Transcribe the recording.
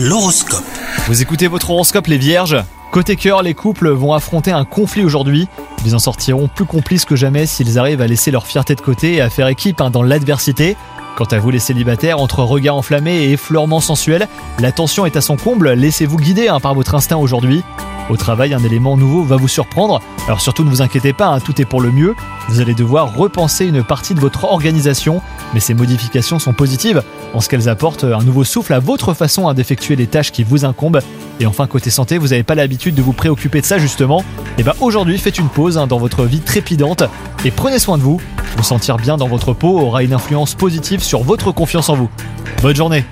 L'horoscope. Vous écoutez votre horoscope les vierges Côté cœur, les couples vont affronter un conflit aujourd'hui. Ils en sortiront plus complices que jamais s'ils arrivent à laisser leur fierté de côté et à faire équipe hein, dans l'adversité. Quant à vous les célibataires, entre regards enflammés et effleurements sensuels, la tension est à son comble, laissez-vous guider hein, par votre instinct aujourd'hui. Au travail, un élément nouveau va vous surprendre, alors surtout ne vous inquiétez pas, hein, tout est pour le mieux. Vous allez devoir repenser une partie de votre organisation, mais ces modifications sont positives, en ce qu'elles apportent un nouveau souffle à votre façon d'effectuer les tâches qui vous incombent. Et enfin, côté santé, vous n'avez pas l'habitude de vous préoccuper de ça justement. Et bien aujourd'hui, faites une pause hein, dans votre vie trépidante et prenez soin de vous. Vous sentir bien dans votre peau aura une influence positive sur votre confiance en vous. Bonne journée